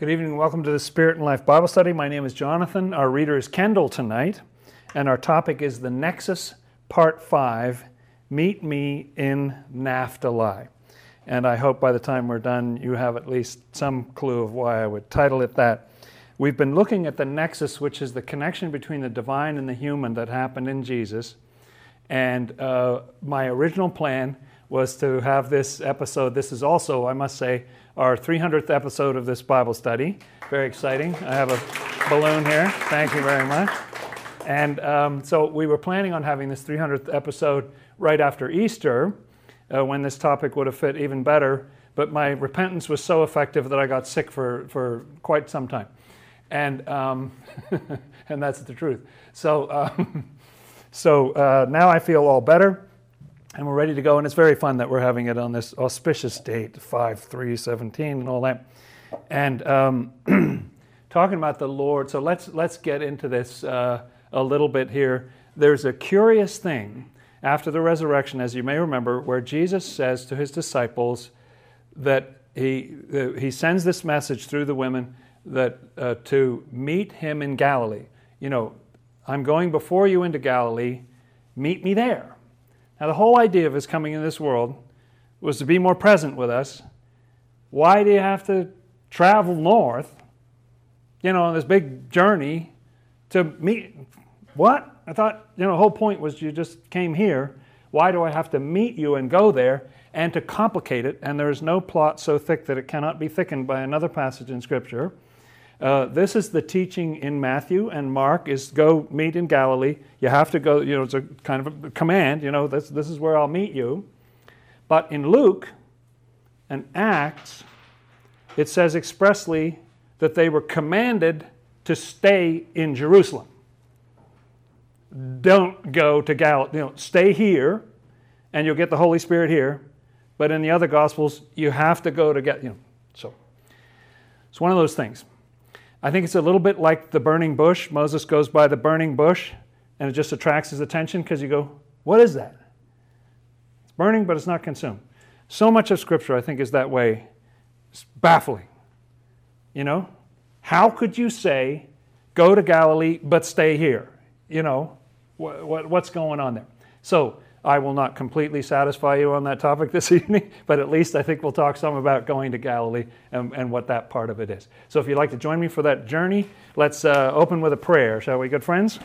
Good evening. Welcome to the Spirit and Life Bible Study. My name is Jonathan. Our reader is Kendall tonight, and our topic is the Nexus, Part 5 Meet Me in Naphtali. And I hope by the time we're done, you have at least some clue of why I would title it that. We've been looking at the nexus, which is the connection between the divine and the human that happened in Jesus. And uh, my original plan was to have this episode. This is also, I must say, our 300th episode of this Bible study. Very exciting. I have a balloon here. Thank you very much. And um, so we were planning on having this 300th episode right after Easter, uh, when this topic would have fit even better. But my repentance was so effective that I got sick for, for quite some time. And, um, and that's the truth. So, um, so uh, now I feel all better and we're ready to go. And it's very fun that we're having it on this auspicious date, 5 3 17, and all that. And um, talking about the Lord, so let's, let's get into this uh, a little bit here. There's a curious thing after the resurrection, as you may remember, where Jesus says to his disciples that he, uh, he sends this message through the women that uh, to meet him in Galilee. You know, I'm going before you into Galilee, meet me there. Now, the whole idea of his coming in this world was to be more present with us. Why do you have to travel north, you know, on this big journey to meet? What? I thought, you know, the whole point was you just came here. Why do I have to meet you and go there and to complicate it? And there is no plot so thick that it cannot be thickened by another passage in Scripture. Uh, this is the teaching in Matthew and Mark is go meet in Galilee. You have to go, you know, it's a kind of a command, you know, this, this is where I'll meet you. But in Luke and Acts, it says expressly that they were commanded to stay in Jerusalem. Don't go to Galilee, you know, stay here and you'll get the Holy Spirit here. But in the other Gospels, you have to go to get, you know, so it's one of those things. I think it's a little bit like the burning bush. Moses goes by the burning bush and it just attracts his attention because you go, What is that? It's burning, but it's not consumed. So much of Scripture, I think, is that way. It's baffling. You know? How could you say, Go to Galilee, but stay here? You know, what, what, what's going on there? So, I will not completely satisfy you on that topic this evening, but at least I think we'll talk some about going to Galilee and, and what that part of it is. So if you'd like to join me for that journey, let's uh, open with a prayer, shall we, good friends?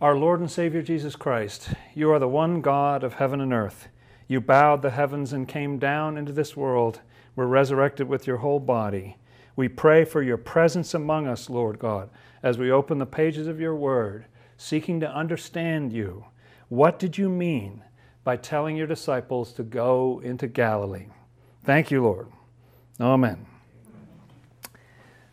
Our Lord and Savior Jesus Christ, you are the one God of heaven and earth. You bowed the heavens and came down into this world, were resurrected with your whole body. We pray for your presence among us, Lord God, as we open the pages of your word, seeking to understand you. What did you mean by telling your disciples to go into Galilee? Thank you, Lord. Amen.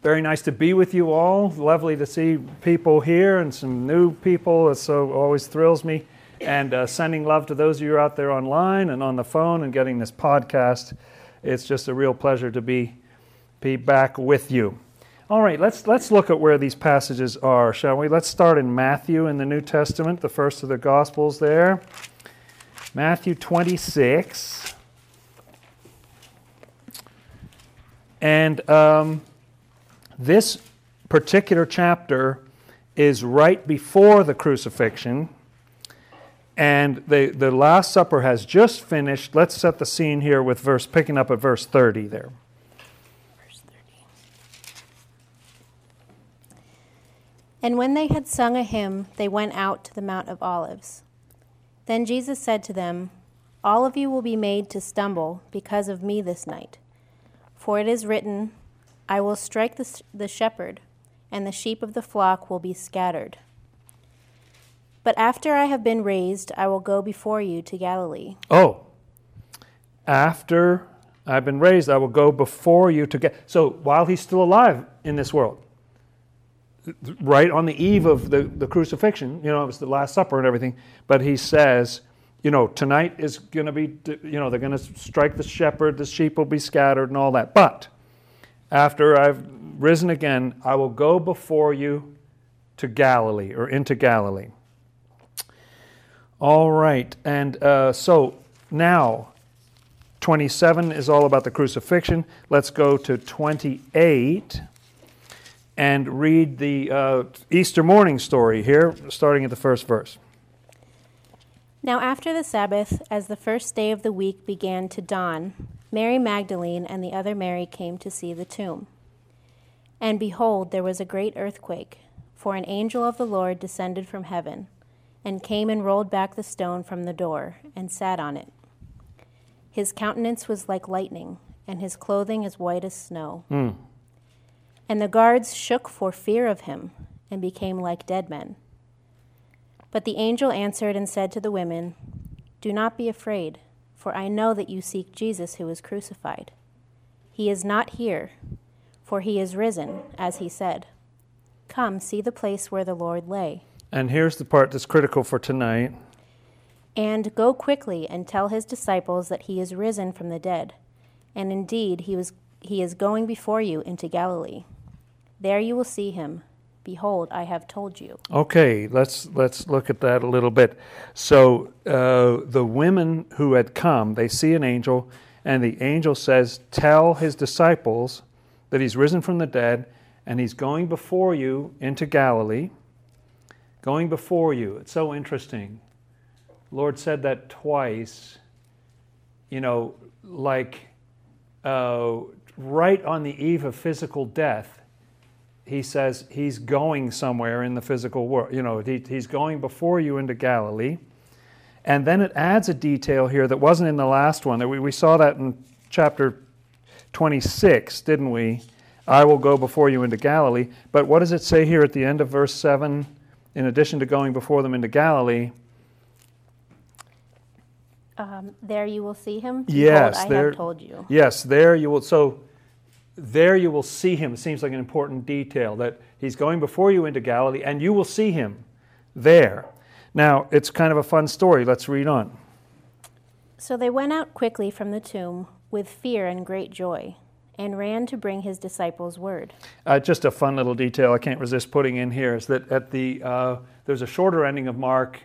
Very nice to be with you all. Lovely to see people here and some new people. It so always thrills me. And uh, sending love to those of you out there online and on the phone and getting this podcast. It's just a real pleasure to be be back with you. All right, let's, let's look at where these passages are, shall we? Let's start in Matthew in the New Testament, the first of the Gospels there. Matthew 26. And um, this particular chapter is right before the crucifixion. And the, the Last Supper has just finished. Let's set the scene here with verse, picking up at verse 30 there. And when they had sung a hymn, they went out to the Mount of Olives. Then Jesus said to them, All of you will be made to stumble because of me this night. For it is written, I will strike the, the shepherd, and the sheep of the flock will be scattered. But after I have been raised, I will go before you to Galilee. Oh, after I've been raised, I will go before you to get. So while he's still alive in this world, right on the eve of the, the crucifixion, you know, it was the Last Supper and everything, but he says, you know, tonight is going to be, you know, they're going to strike the shepherd, the sheep will be scattered and all that. But after I've risen again, I will go before you to Galilee or into Galilee. All right, and uh, so now, 27 is all about the crucifixion. Let's go to 28 and read the uh, Easter morning story here, starting at the first verse. Now, after the Sabbath, as the first day of the week began to dawn, Mary Magdalene and the other Mary came to see the tomb. And behold, there was a great earthquake, for an angel of the Lord descended from heaven, and came and rolled back the stone from the door, and sat on it. His countenance was like lightning, and his clothing as white as snow. Mm. And the guards shook for fear of him, and became like dead men. But the angel answered and said to the women, Do not be afraid, for I know that you seek Jesus who was crucified. He is not here, for he is risen, as he said. Come, see the place where the Lord lay. And here's the part that's critical for tonight. And go quickly and tell his disciples that he is risen from the dead. And indeed, he, was, he is going before you into Galilee. There you will see him. Behold, I have told you. Okay, let's let's look at that a little bit. So uh, the women who had come, they see an angel, and the angel says, "Tell his disciples that he's risen from the dead, and he's going before you into Galilee." Going before you. It's so interesting. Lord said that twice. You know, like uh, right on the eve of physical death, he says he's going somewhere in the physical world. You know, he, he's going before you into Galilee. And then it adds a detail here that wasn't in the last one. We, we saw that in chapter 26, didn't we? I will go before you into Galilee. But what does it say here at the end of verse 7? In addition to going before them into Galilee, um, there you will see him. Behold, yes, I there, have told you. Yes, there you will. So there you will see him. It seems like an important detail that he's going before you into Galilee, and you will see him there. Now it's kind of a fun story. Let's read on. So they went out quickly from the tomb with fear and great joy, and ran to bring his disciples word. Uh, just a fun little detail I can't resist putting in here is that at the uh, there's a shorter ending of Mark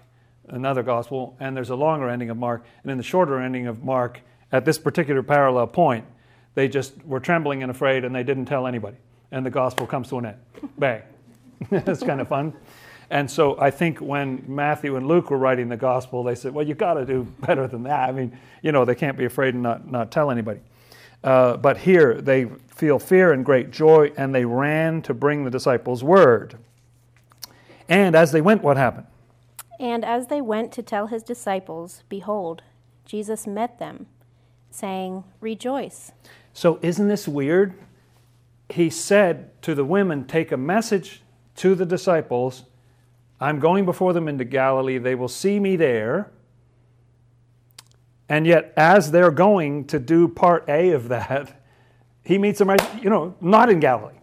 another gospel, and there's a longer ending of Mark. And in the shorter ending of Mark, at this particular parallel point, they just were trembling and afraid and they didn't tell anybody. And the gospel comes to an end. Bang. That's kind of fun. And so I think when Matthew and Luke were writing the gospel, they said, well, you got to do better than that. I mean, you know, they can't be afraid and not, not tell anybody. Uh, but here they feel fear and great joy, and they ran to bring the disciples word. And as they went, what happened? And as they went to tell his disciples, behold, Jesus met them, saying, Rejoice. So, isn't this weird? He said to the women, Take a message to the disciples. I'm going before them into Galilee. They will see me there. And yet, as they're going to do part A of that, he meets them right, you know, not in Galilee,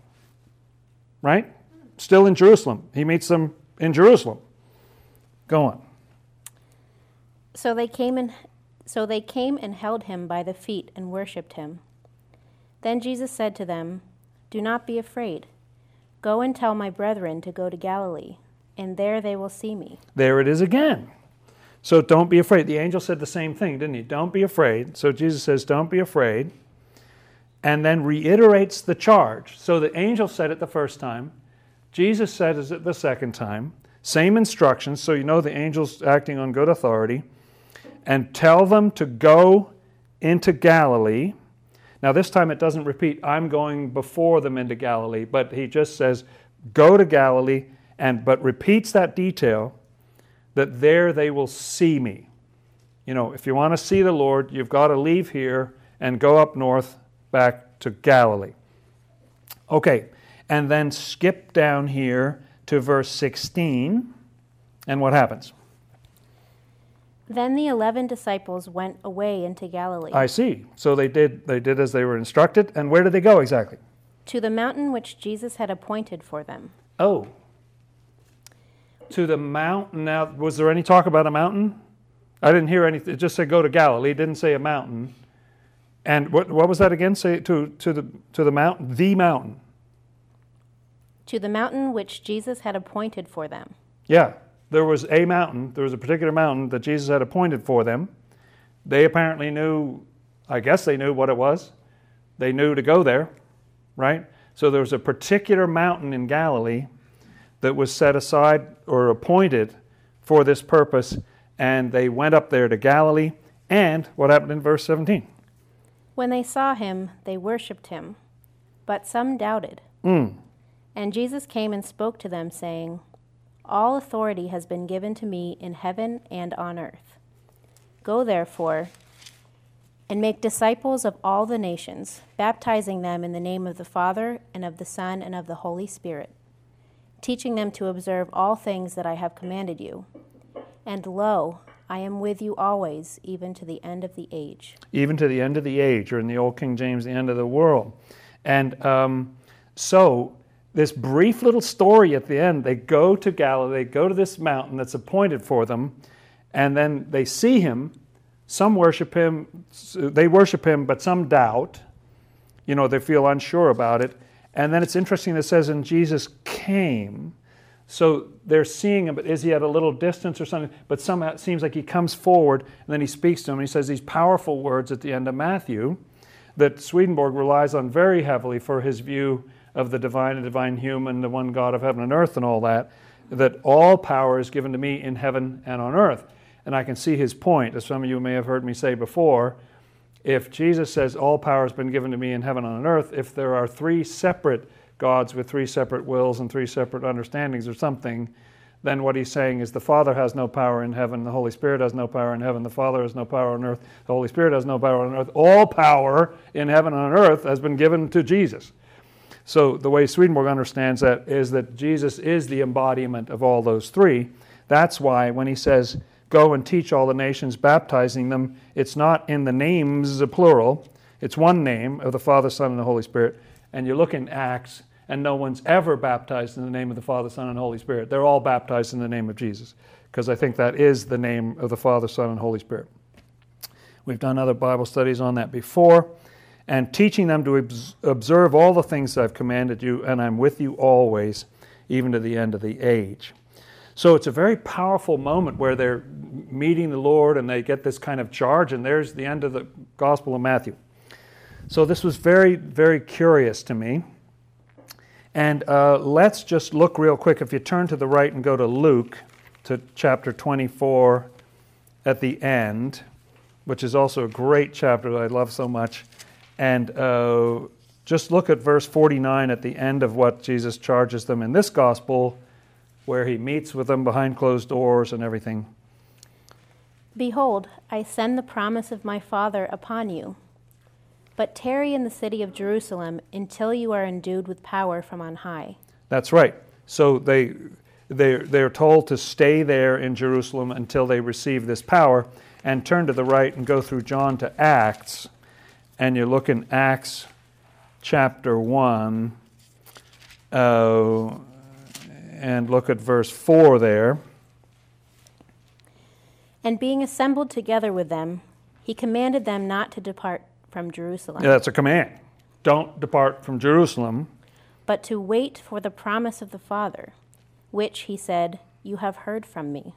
right? Still in Jerusalem. He meets them in Jerusalem. Go on. So they came and so they came and held him by the feet and worshipped him. Then Jesus said to them, Do not be afraid. Go and tell my brethren to go to Galilee, and there they will see me. There it is again. So don't be afraid. The angel said the same thing, didn't he? Don't be afraid. So Jesus says, Don't be afraid. And then reiterates the charge. So the angel said it the first time. Jesus said it the second time. Same instructions, so you know the angel's acting on good authority. And tell them to go into Galilee. Now, this time it doesn't repeat, I'm going before them into Galilee, but he just says, go to Galilee, and but repeats that detail that there they will see me. You know, if you want to see the Lord, you've got to leave here and go up north back to Galilee. Okay, and then skip down here to verse 16, and what happens? Then the eleven disciples went away into Galilee. I see. So they did they did as they were instructed, and where did they go exactly? To the mountain which Jesus had appointed for them. Oh. To the mountain. Now, was there any talk about a mountain? I didn't hear anything. It just said go to Galilee. It didn't say a mountain. And what, what was that again? Say to, to the to the mountain, the mountain to the mountain which Jesus had appointed for them. Yeah, there was a mountain, there was a particular mountain that Jesus had appointed for them. They apparently knew, I guess they knew what it was. They knew to go there, right? So there was a particular mountain in Galilee that was set aside or appointed for this purpose, and they went up there to Galilee. And what happened in verse 17? When they saw him, they worshipped him, but some doubted. Mm. And Jesus came and spoke to them, saying, All authority has been given to me in heaven and on earth. Go therefore and make disciples of all the nations, baptizing them in the name of the Father, and of the Son, and of the Holy Spirit, teaching them to observe all things that I have commanded you. And lo, I am with you always, even to the end of the age. Even to the end of the age, or in the Old King James, the end of the world. And um, so, this brief little story at the end, they go to Galilee, they go to this mountain that's appointed for them, and then they see him. Some worship him, they worship him, but some doubt. You know, they feel unsure about it. And then it's interesting it says, and Jesus came. So they're seeing him, but is he at a little distance or something? But somehow it seems like he comes forward and then he speaks to him. And he says these powerful words at the end of Matthew that Swedenborg relies on very heavily for his view of the divine and divine human, the one God of heaven and earth, and all that. That all power is given to me in heaven and on earth. And I can see his point, as some of you may have heard me say before. If Jesus says, All power has been given to me in heaven and on earth, if there are three separate gods with three separate wills and three separate understandings or something, then what he's saying is the Father has no power in heaven, the Holy Spirit has no power in heaven, the Father has no power on earth, the Holy Spirit has no power on earth. All power in heaven and on earth has been given to Jesus. So the way Swedenborg understands that is that Jesus is the embodiment of all those three. That's why when he says, Go and teach all the nations, baptizing them. It's not in the names, plural. It's one name of the Father, Son, and the Holy Spirit. And you look in Acts, and no one's ever baptized in the name of the Father, Son, and Holy Spirit. They're all baptized in the name of Jesus, because I think that is the name of the Father, Son, and Holy Spirit. We've done other Bible studies on that before. And teaching them to observe all the things I've commanded you, and I'm with you always, even to the end of the age. So it's a very powerful moment where they're meeting the Lord and they get this kind of charge, and there's the end of the Gospel of Matthew. So this was very, very curious to me. And uh, let's just look real quick. If you turn to the right and go to Luke, to chapter 24 at the end, which is also a great chapter that I love so much. And uh, just look at verse 49 at the end of what Jesus charges them in this gospel where he meets with them behind closed doors and everything. Behold, I send the promise of my Father upon you. But tarry in the city of Jerusalem until you are endued with power from on high. That's right. So they, they're, they're told to stay there in Jerusalem until they receive this power. And turn to the right and go through John to Acts. And you look in Acts chapter 1. Uh, and look at verse 4 there. And being assembled together with them, he commanded them not to depart from Jerusalem. Yeah, that's a command. Don't depart from Jerusalem. But to wait for the promise of the Father, which, he said, you have heard from me.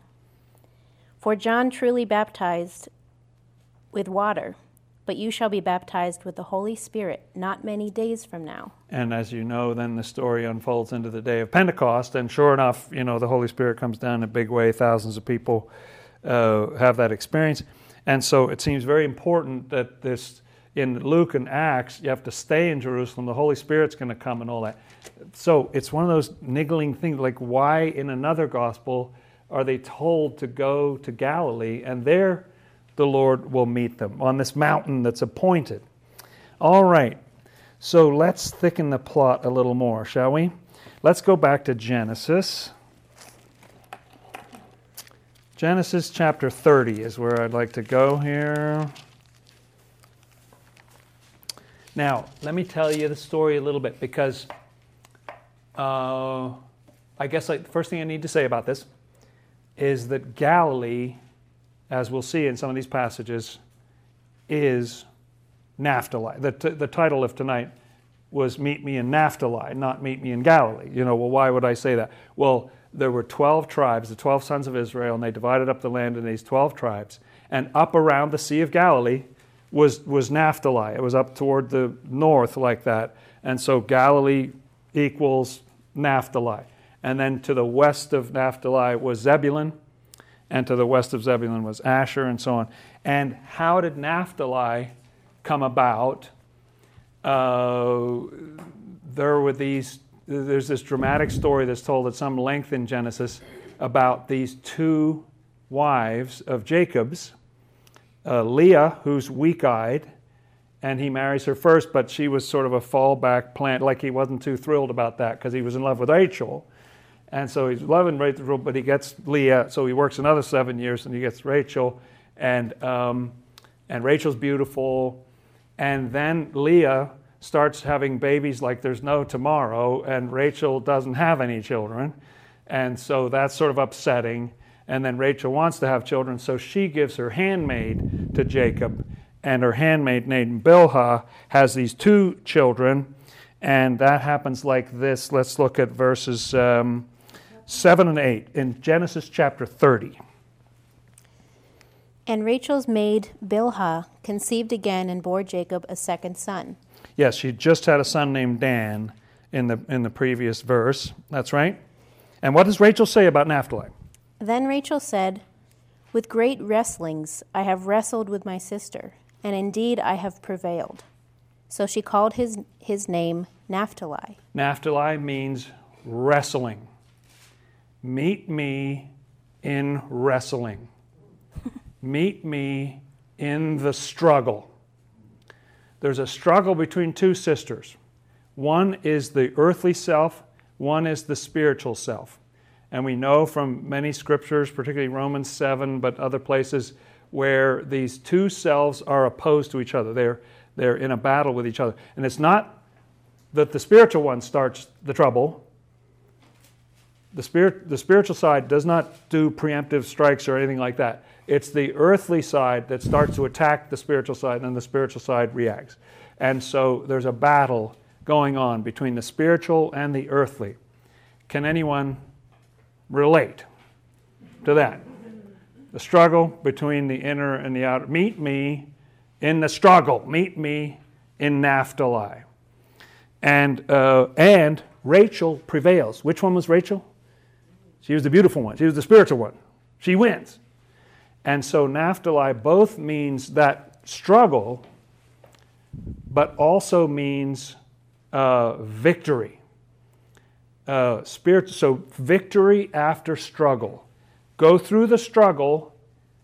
For John truly baptized with water but you shall be baptized with the Holy Spirit not many days from now. And as you know, then the story unfolds into the day of Pentecost, and sure enough, you know, the Holy Spirit comes down in a big way. Thousands of people uh, have that experience. And so it seems very important that this, in Luke and Acts, you have to stay in Jerusalem. The Holy Spirit's going to come and all that. So it's one of those niggling things like, why in another gospel are they told to go to Galilee? And there, the Lord will meet them on this mountain that's appointed. All right, so let's thicken the plot a little more, shall we? Let's go back to Genesis. Genesis chapter 30 is where I'd like to go here. Now, let me tell you the story a little bit because uh, I guess the first thing I need to say about this is that Galilee as we'll see in some of these passages, is Naphtali. The, t- the title of tonight was Meet Me in Naphtali, not Meet Me in Galilee. You know, well, why would I say that? Well, there were 12 tribes, the 12 sons of Israel, and they divided up the land in these 12 tribes. And up around the Sea of Galilee was, was Naphtali. It was up toward the north like that. And so Galilee equals Naphtali. And then to the west of Naphtali was Zebulun, and to the west of Zebulun was Asher, and so on. And how did Naphtali come about? Uh, there were these there's this dramatic story that's told at some length in Genesis about these two wives of Jacob's uh, Leah, who's weak eyed, and he marries her first, but she was sort of a fallback plant. Like he wasn't too thrilled about that because he was in love with Rachel. And so he's loving Rachel, but he gets Leah, so he works another seven years and he gets Rachel. And, um, and Rachel's beautiful. And then Leah starts having babies like there's no tomorrow, and Rachel doesn't have any children. And so that's sort of upsetting. And then Rachel wants to have children, so she gives her handmaid to Jacob. And her handmaid, named Bilhah, has these two children. And that happens like this. Let's look at verses um, 7 and 8 in Genesis chapter 30. And Rachel's maid Bilhah conceived again and bore Jacob a second son. Yes, she just had a son named Dan in the, in the previous verse. That's right. And what does Rachel say about Naphtali? Then Rachel said, With great wrestlings I have wrestled with my sister, and indeed I have prevailed. So she called his, his name Naphtali. Naphtali means wrestling. Meet me in wrestling. Meet me in the struggle there's a struggle between two sisters. One is the earthly self, one is the spiritual self. And we know from many scriptures, particularly Romans 7, but other places, where these two selves are opposed to each other. They're, they're in a battle with each other. And it's not that the spiritual one starts the trouble. The, spirit, the spiritual side does not do preemptive strikes or anything like that. It's the earthly side that starts to attack the spiritual side, and then the spiritual side reacts. And so there's a battle going on between the spiritual and the earthly. Can anyone relate to that? The struggle between the inner and the outer. Meet me in the struggle. Meet me in Naphtali. And, uh, and Rachel prevails. Which one was Rachel? She was the beautiful one. She was the spiritual one. She wins. And so Naphtali both means that struggle, but also means uh, victory. Uh, spirit, so victory after struggle. Go through the struggle,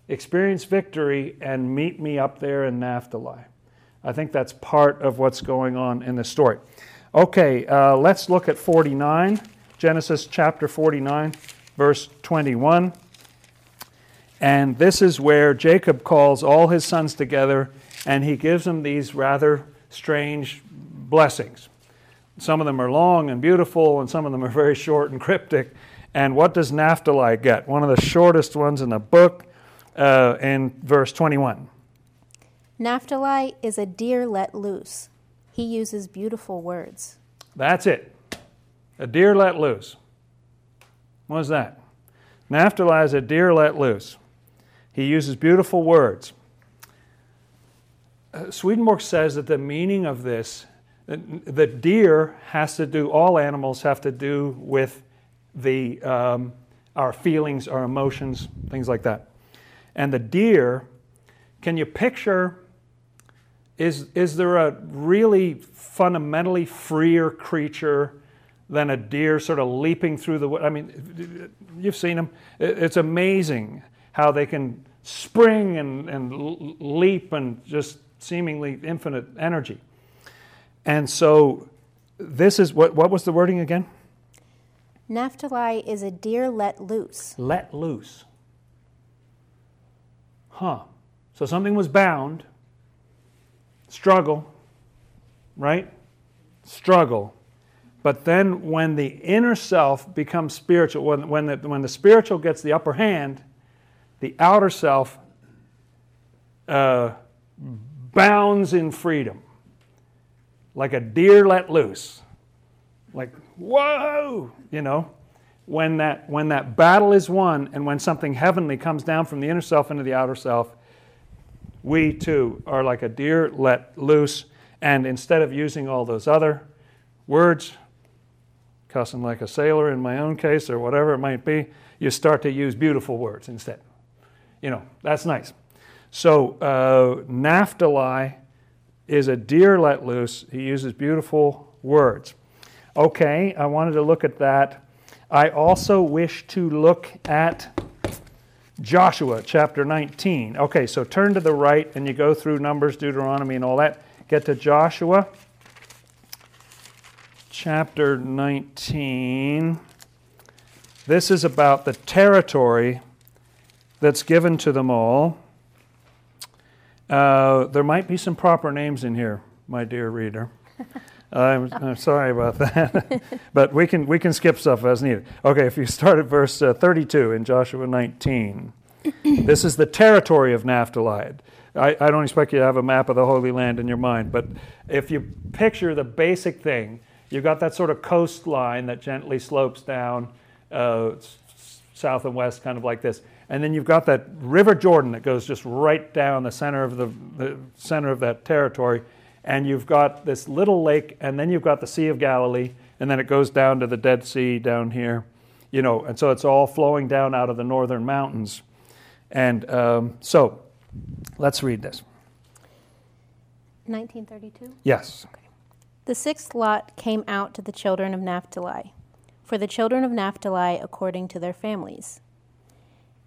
experience victory, and meet me up there in Naphtali. I think that's part of what's going on in this story. Okay, uh, let's look at 49, Genesis chapter 49, verse 21. And this is where Jacob calls all his sons together and he gives them these rather strange blessings. Some of them are long and beautiful, and some of them are very short and cryptic. And what does Naphtali get? One of the shortest ones in the book uh, in verse 21. Naphtali is a deer let loose. He uses beautiful words. That's it. A deer let loose. What is that? Naphtali is a deer let loose. He uses beautiful words. Uh, Swedenborg says that the meaning of this, the deer has to do, all animals have to do with the, um, our feelings, our emotions, things like that. And the deer, can you picture, is, is there a really fundamentally freer creature than a deer sort of leaping through the wood? I mean, you've seen them. It's amazing how they can spring and, and leap and just seemingly infinite energy. And so this is what, what was the wording again? Naphtali is a deer let loose. Let loose. Huh. So something was bound, struggle, right? Struggle. But then when the inner self becomes spiritual, when, when, the, when the spiritual gets the upper hand, the outer self uh, bounds in freedom, like a deer let loose. Like, whoa, you know. when that, when that battle is won and when something heavenly comes down from the inner self into the outer self, we too are like a deer let loose. And instead of using all those other words, cussing like a sailor in my own case or whatever it might be, you start to use beautiful words instead. You know, that's nice. So, uh, Naphtali is a deer let loose. He uses beautiful words. Okay, I wanted to look at that. I also wish to look at Joshua chapter 19. Okay, so turn to the right and you go through Numbers, Deuteronomy, and all that. Get to Joshua chapter 19. This is about the territory that's given to them all. Uh, there might be some proper names in here, my dear reader. I'm, I'm, sorry about that, but we can we can skip stuff as needed. Okay, if you start at verse uh, 32 in Joshua 19, this is the territory of Naphtali. I, I don't expect you to have a map of the Holy Land in your mind, but if you picture the basic thing, you've got that sort of coastline that gently slopes down uh, south and west, kind of like this. And then you've got that River Jordan that goes just right down the center of the, the center of that territory. And you've got this little lake, and then you've got the Sea of Galilee, and then it goes down to the Dead Sea down here. You know, and so it's all flowing down out of the northern mountains. And um, so, let's read this. 1932? Yes. Okay. The sixth lot came out to the children of Naphtali for the children of Naphtali according to their families.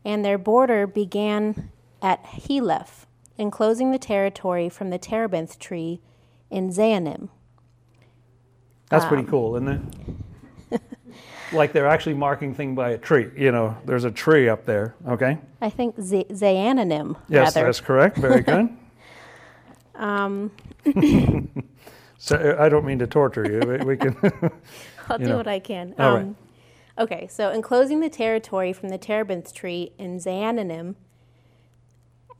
And their border began at Heleph, enclosing the territory from the terebinth tree in Zaanannim. That's um, pretty cool, isn't it? like they're actually marking thing by a tree. You know, there's a tree up there. Okay. I think Z- Zaanannim. Yes, rather. that's correct. Very good. um. so I don't mean to torture you. We can. I'll do know. what I can. All um, right. Okay, so enclosing the territory from the terebinth tree in Zaanannim,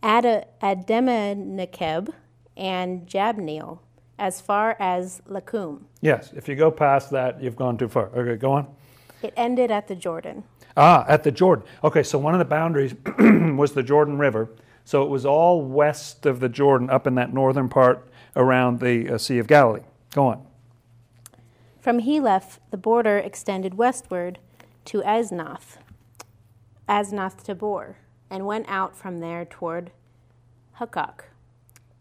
Ad- Adamannekeb, and Jabneel, as far as Lakum. Yes, if you go past that, you've gone too far. Okay, go on. It ended at the Jordan. Ah, at the Jordan. Okay, so one of the boundaries was the Jordan River. So it was all west of the Jordan, up in that northern part around the uh, Sea of Galilee. Go on. From Heleph, the border extended westward to Aznoth, Aznoth Tabor, and went out from there toward Hukkok.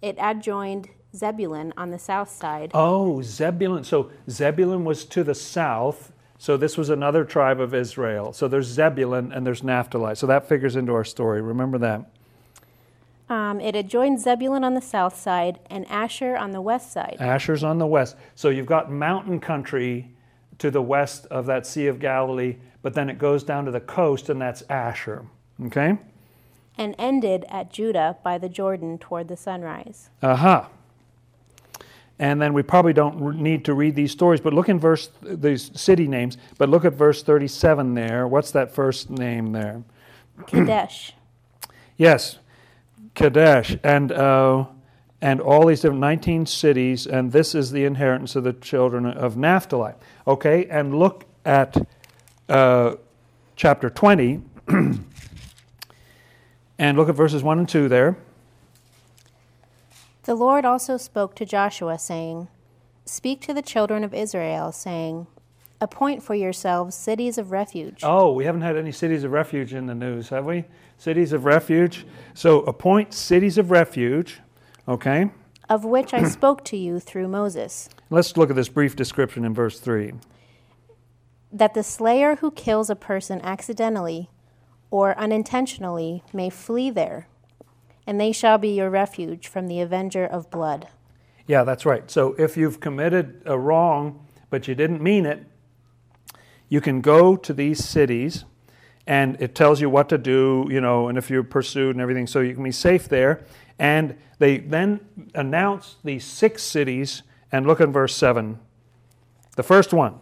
It adjoined Zebulun on the south side. Oh, Zebulun. So Zebulun was to the south. So this was another tribe of Israel. So there's Zebulun and there's Naphtali. So that figures into our story. Remember that. Um, it adjoined Zebulun on the south side and Asher on the west side. Asher's on the west. So you've got mountain country to the west of that Sea of Galilee, but then it goes down to the coast, and that's Asher. Okay? And ended at Judah by the Jordan toward the sunrise. Aha. Uh-huh. And then we probably don't need to read these stories, but look in verse, these city names, but look at verse 37 there. What's that first name there? Kadesh. yes. Kadesh, and uh, and all these different 19 cities, and this is the inheritance of the children of Naphtali. Okay, and look at uh, chapter 20, and look at verses 1 and 2 there. The Lord also spoke to Joshua, saying, Speak to the children of Israel, saying, Appoint for yourselves cities of refuge. Oh, we haven't had any cities of refuge in the news, have we? cities of refuge. So appoint cities of refuge, okay? Of which I spoke to you through Moses. Let's look at this brief description in verse 3. That the slayer who kills a person accidentally or unintentionally may flee there, and they shall be your refuge from the avenger of blood. Yeah, that's right. So if you've committed a wrong, but you didn't mean it, you can go to these cities and it tells you what to do, you know, and if you're pursued and everything, so you can be safe there. And they then announce these six cities, and look at verse 7. The first one,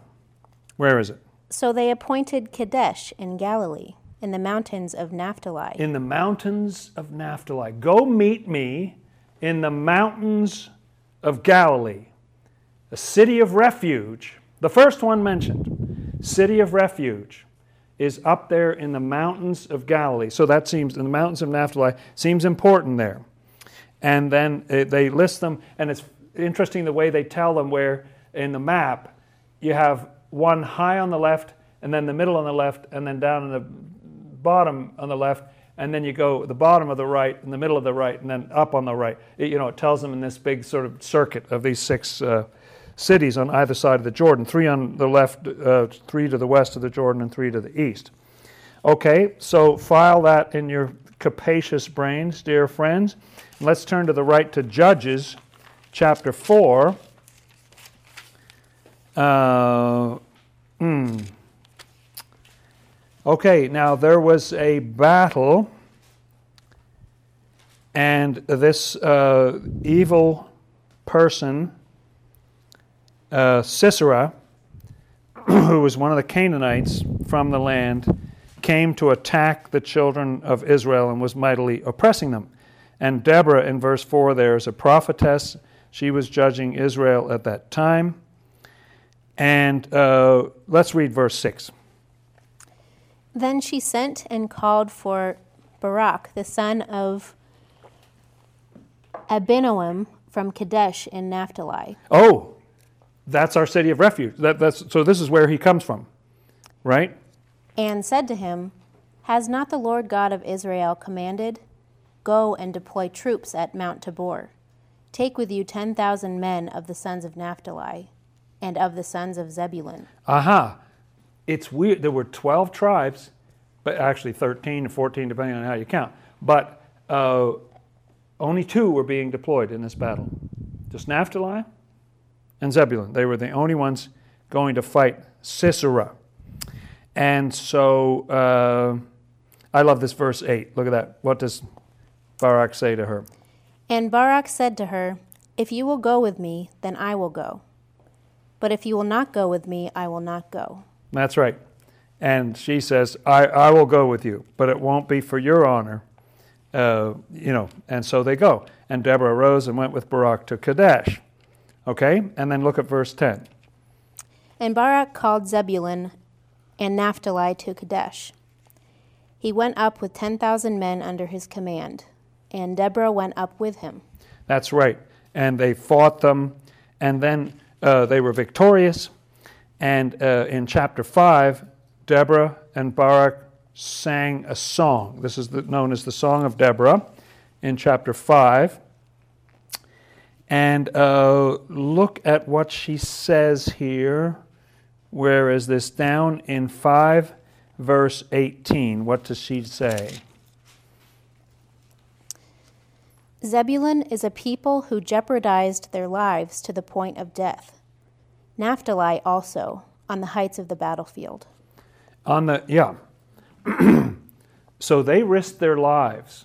where is it? So they appointed Kadesh in Galilee, in the mountains of Naphtali. In the mountains of Naphtali. Go meet me in the mountains of Galilee, a city of refuge. The first one mentioned, city of refuge. is up there in the mountains of Galilee. So that seems, in the mountains of Naphtali, seems important there. And then uh, they list them, and it's interesting the way they tell them where in the map you have one high on the left, and then the middle on the left, and then down in the bottom on the left, and then you go the bottom of the right, and the middle of the right, and then up on the right. It, you know, it tells them in this big sort of circuit of these six uh, cities on either side of the Jordan three on the left, uh, three to the west of the Jordan, and three to the east. Okay, so file that in your capacious brains, dear friends. Let's turn to the right to Judges chapter 4. Uh, mm. Okay, now there was a battle, and this uh, evil person, uh, Sisera, who was one of the Canaanites from the land, came to attack the children of Israel and was mightily oppressing them. And Deborah, in verse 4, there is a prophetess. She was judging Israel at that time. And uh, let's read verse 6. Then she sent and called for Barak, the son of Abinoam from Kadesh in Naphtali. Oh, that's our city of refuge. That, that's, so this is where he comes from, right? And said to him, Has not the Lord God of Israel commanded? Go and deploy troops at Mount Tabor. Take with you 10,000 men of the sons of Naphtali and of the sons of Zebulun. Aha. It's weird. There were 12 tribes, but actually 13 or 14, depending on how you count. But uh, only two were being deployed in this battle just Naphtali and Zebulun. They were the only ones going to fight Sisera. And so uh, I love this verse 8. Look at that. What does Barak say to her? And Barak said to her, If you will go with me, then I will go. But if you will not go with me, I will not go. That's right. And she says, I, I will go with you, but it won't be for your honor. Uh, you know, and so they go. And Deborah arose and went with Barak to Kadesh. Okay, and then look at verse 10. And Barak called Zebulun and Naphtali to Kadesh. He went up with 10,000 men under his command, and Deborah went up with him. That's right. And they fought them, and then uh, they were victorious. And uh, in chapter 5, Deborah and Barak sang a song. This is the, known as the Song of Deborah in chapter 5. And uh, look at what she says here. Where is this? Down in 5, verse 18. What does she say? Zebulun is a people who jeopardized their lives to the point of death. Naphtali also, on the heights of the battlefield. On the, yeah. so they risked their lives.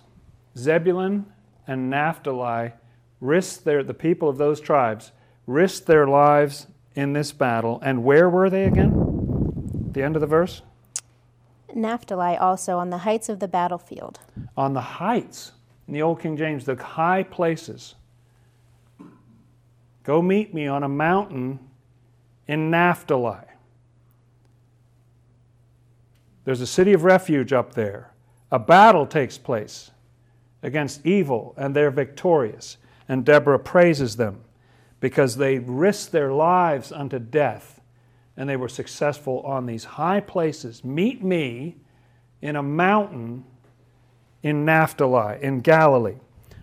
Zebulun and Naphtali risked their, the people of those tribes risked their lives in this battle. And where were they again? The end of the verse? Naphtali also on the heights of the battlefield. On the heights. In the Old King James, the high places. Go meet me on a mountain in Naphtali. There's a city of refuge up there. A battle takes place against evil, and they're victorious. And Deborah praises them because they risked their lives unto death and they were successful on these high places. Meet me in a mountain in Naphtali, in Galilee.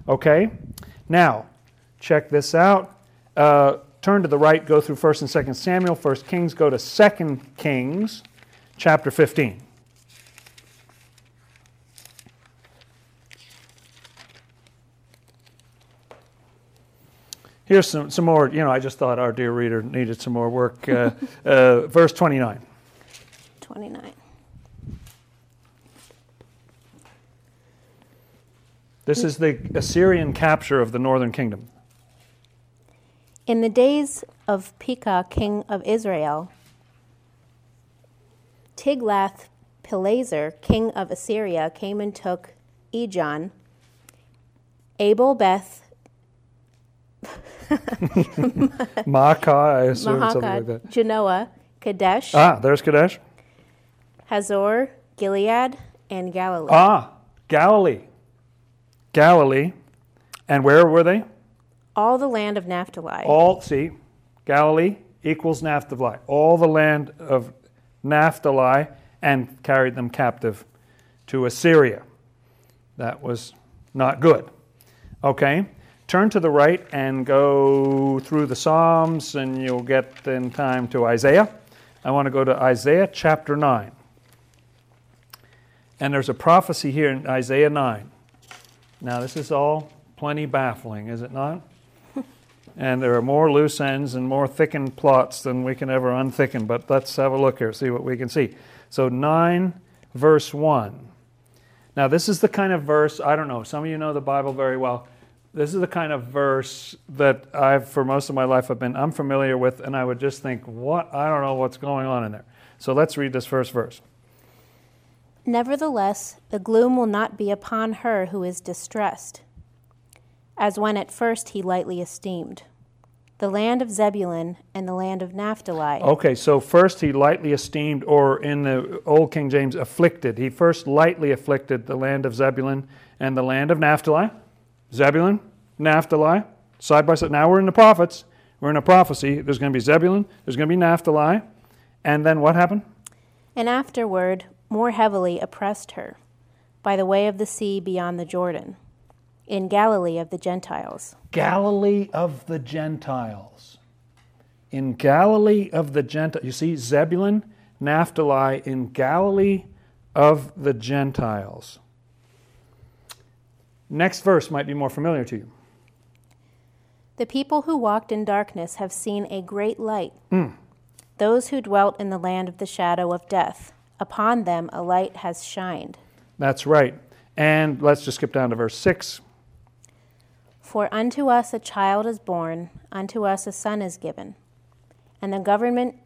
Okay? Now, check this out. Uh, turn to the right, go through 1st and 2nd Samuel, 1st Kings, go to 2nd Kings, chapter 15. Here's some, some more, you know, I just thought our dear reader needed some more work. Uh, uh, verse 29. 29. This is the Assyrian capture of the northern kingdom. In the days of Pekah, king of Israel, Tiglath-Pileser, king of Assyria, came and took Ijon, Abel Beth Maacah, I assume something like that. Janoah, Kadesh, Ah, there's Kadesh. Hazor, Gilead, and Galilee. Ah, Galilee. Galilee. And where were they? all the land of Naphtali. All, see, Galilee equals Naphtali. All the land of Naphtali and carried them captive to Assyria. That was not good. Okay, turn to the right and go through the Psalms, and you'll get in time to Isaiah. I want to go to Isaiah chapter 9. And there's a prophecy here in Isaiah 9. Now, this is all plenty baffling, is it not? and there are more loose ends and more thickened plots than we can ever unthicken. But let's have a look here, see what we can see. So, 9, verse 1. Now, this is the kind of verse, I don't know, some of you know the Bible very well. This is the kind of verse that I've, for most of my life, I've been unfamiliar with, and I would just think, what? I don't know what's going on in there. So let's read this first verse. Nevertheless, the gloom will not be upon her who is distressed, as when at first he lightly esteemed. The land of Zebulun and the land of Naphtali. Okay, so first he lightly esteemed, or in the Old King James, afflicted. He first lightly afflicted the land of Zebulun and the land of Naphtali. Zebulun, Naphtali, side by side. Now we're in the prophets. We're in a prophecy. There's going to be Zebulun, there's going to be Naphtali. And then what happened? And afterward, more heavily oppressed her by the way of the sea beyond the Jordan, in Galilee of the Gentiles. Galilee of the Gentiles. In Galilee of the Gentiles. You see, Zebulun, Naphtali, in Galilee of the Gentiles. Next verse might be more familiar to you. The people who walked in darkness have seen a great light. Hmm. Those who dwelt in the land of the shadow of death, upon them a light has shined. That's right. And let's just skip down to verse 6. For unto us a child is born, unto us a son is given, and the government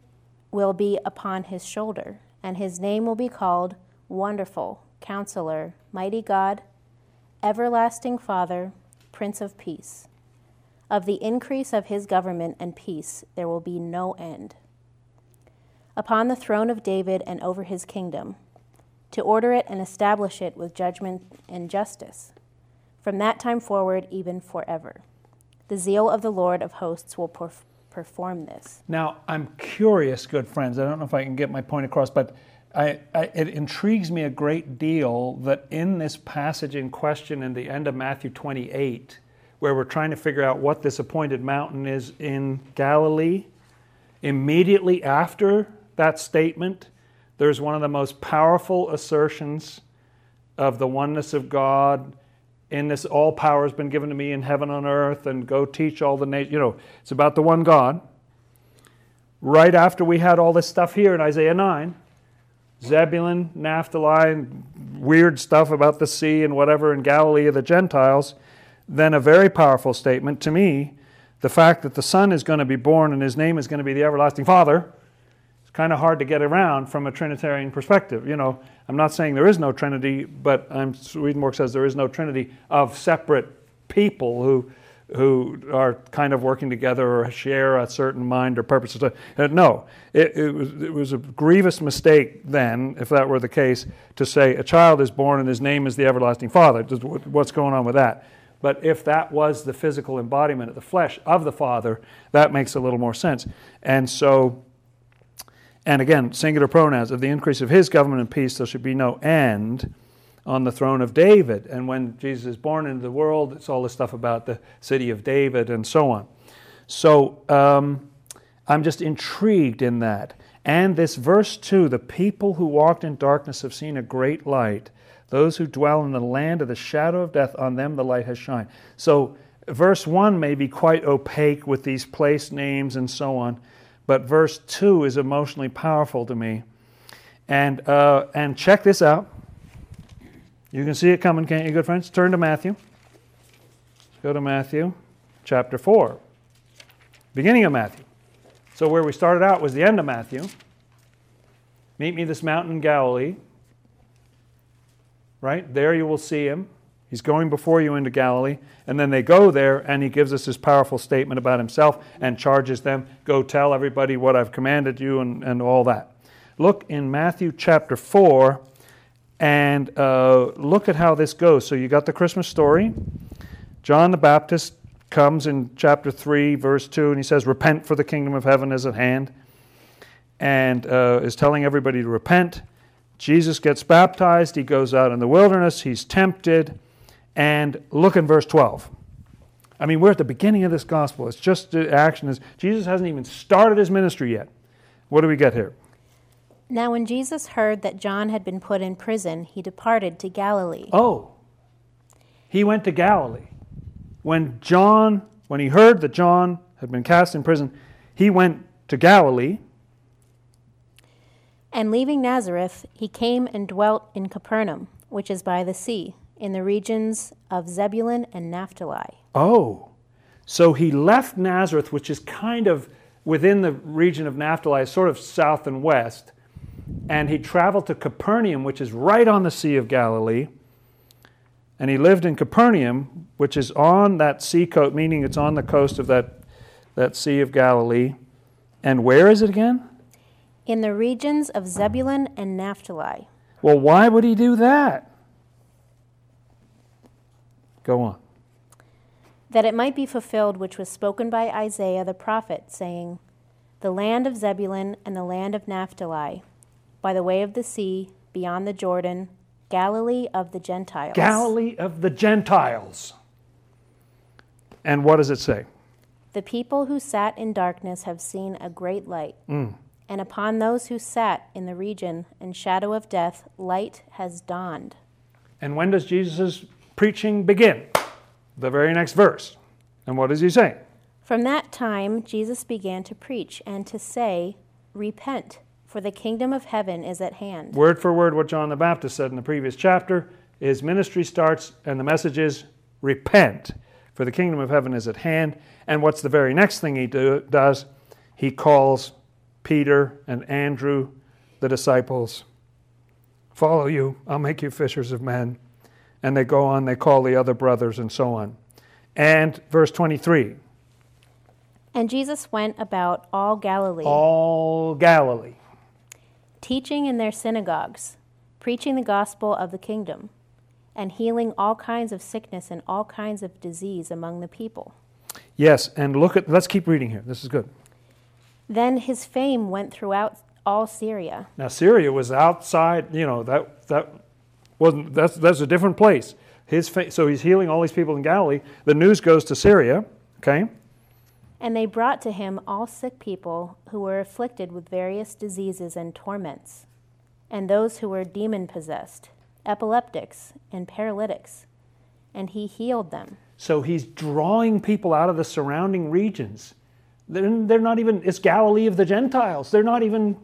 will be upon his shoulder, and his name will be called Wonderful, Counselor, Mighty God, Everlasting Father, Prince of Peace. Of the increase of his government and peace there will be no end. Upon the throne of David and over his kingdom, to order it and establish it with judgment and justice from that time forward, even forever. The zeal of the Lord of hosts will perf- perform this. Now, I'm curious, good friends. I don't know if I can get my point across, but I, I, it intrigues me a great deal that in this passage in question in the end of Matthew 28, where we're trying to figure out what this appointed mountain is in Galilee, immediately after that statement, there's one of the most powerful assertions of the oneness of God. In this, all power has been given to me in heaven and earth, and go teach all the nations. You know, it's about the one God. Right after we had all this stuff here in Isaiah 9, Zebulun, Naphtali, weird stuff about the sea and whatever in Galilee of the Gentiles, then a very powerful statement to me the fact that the Son is going to be born and his name is going to be the Everlasting Father. It's kind of hard to get around from a Trinitarian perspective. You know, I'm not saying there is no Trinity, but I'm, Swedenborg says there is no Trinity of separate people who who are kind of working together or share a certain mind or purpose. Uh, No, it, it, was, it was a grievous mistake then, if that were the case, to say a child is born and his name is the everlasting Father. What's going on with that? But if that was the physical embodiment of the flesh of the Father, that makes a little more sense. And so, and again, singular pronouns of the increase of his government and peace, there should be no end on the throne of David. And when Jesus is born into the world, it's all this stuff about the city of David and so on. So um, I'm just intrigued in that. And this verse 2 the people who walked in darkness have seen a great light. Those who dwell in the land of the shadow of death, on them the light has shined. So verse 1 may be quite opaque with these place names and so on, but verse 2 is emotionally powerful to me. And, uh, and check this out. You can see it coming, can't you, good friends? Turn to Matthew. Go to Matthew chapter 4, beginning of Matthew. So, where we started out was the end of Matthew. Meet me this mountain in Galilee. Right? There you will see him. He's going before you into Galilee. And then they go there, and he gives us this powerful statement about himself and charges them go tell everybody what I've commanded you and, and all that. Look in Matthew chapter 4 and uh, look at how this goes. So you got the Christmas story. John the Baptist comes in chapter 3, verse 2, and he says, Repent, for the kingdom of heaven is at hand, and uh, is telling everybody to repent. Jesus gets baptized. He goes out in the wilderness. He's tempted. And look in verse 12. I mean, we're at the beginning of this gospel. It's just the action. Is Jesus hasn't even started his ministry yet. What do we get here? Now, when Jesus heard that John had been put in prison, he departed to Galilee. Oh, he went to Galilee. When John, when he heard that John had been cast in prison, he went to Galilee. And leaving Nazareth, he came and dwelt in Capernaum, which is by the sea, in the regions of Zebulun and Naphtali. Oh, so he left Nazareth, which is kind of within the region of Naphtali, sort of south and west, and he traveled to Capernaum, which is right on the Sea of Galilee. And he lived in Capernaum, which is on that sea coast, meaning it's on the coast of that, that Sea of Galilee. And where is it again? In the regions of Zebulun and Naphtali. Well, why would he do that? Go on. That it might be fulfilled which was spoken by Isaiah the prophet, saying, The land of Zebulun and the land of Naphtali by the way of the sea, beyond the Jordan, Galilee of the Gentiles. Galilee of the Gentiles. And what does it say? The people who sat in darkness have seen a great light. Mm. And upon those who sat in the region and shadow of death, light has dawned. And when does Jesus' preaching begin? The very next verse. And what does he say? From that time, Jesus began to preach and to say, Repent for the kingdom of heaven is at hand. Word for word, what John the Baptist said in the previous chapter his ministry starts, and the message is repent, for the kingdom of heaven is at hand. And what's the very next thing he do, does? He calls Peter and Andrew, the disciples, follow you, I'll make you fishers of men. And they go on, they call the other brothers, and so on. And verse 23. And Jesus went about all Galilee. All Galilee teaching in their synagogues, preaching the gospel of the kingdom, and healing all kinds of sickness and all kinds of disease among the people. Yes, and look at, let's keep reading here. This is good. Then his fame went throughout all Syria. Now, Syria was outside, you know, that, that wasn't, that's, that's a different place. His fa- so he's healing all these people in Galilee. The news goes to Syria, okay? And they brought to him all sick people who were afflicted with various diseases and torments, and those who were demon possessed, epileptics, and paralytics, and he healed them. So he's drawing people out of the surrounding regions. They're, they're not even, it's Galilee of the Gentiles. They're not even,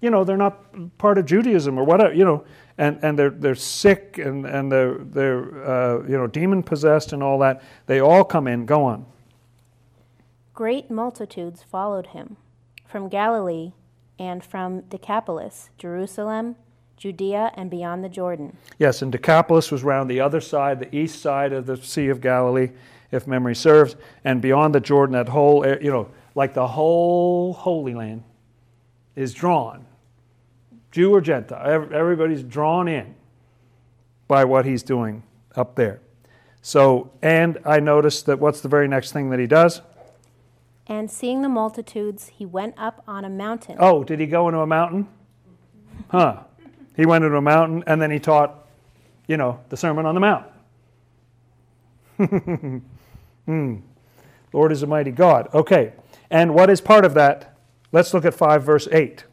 you know, they're not part of Judaism or whatever, you know, and, and they're, they're sick and, and they're, they're uh, you know, demon possessed and all that. They all come in. Go on. Great multitudes followed him from Galilee and from Decapolis, Jerusalem, Judea, and beyond the Jordan. Yes, and Decapolis was round the other side, the east side of the Sea of Galilee, if memory serves, and beyond the Jordan, that whole, eh, you know, like the whole Holy Land is drawn. Jew or Gentile, everybody's drawn in by what he's doing up there. So, and I noticed that what's the very next thing that he does? And seeing the multitudes, he went up on a mountain. Oh, did he go into a mountain? Huh. He went into a mountain and then he taught, you know, the Sermon on the Mount. hmm. Lord is a mighty God. Okay. And what is part of that? Let's look at 5 verse 8.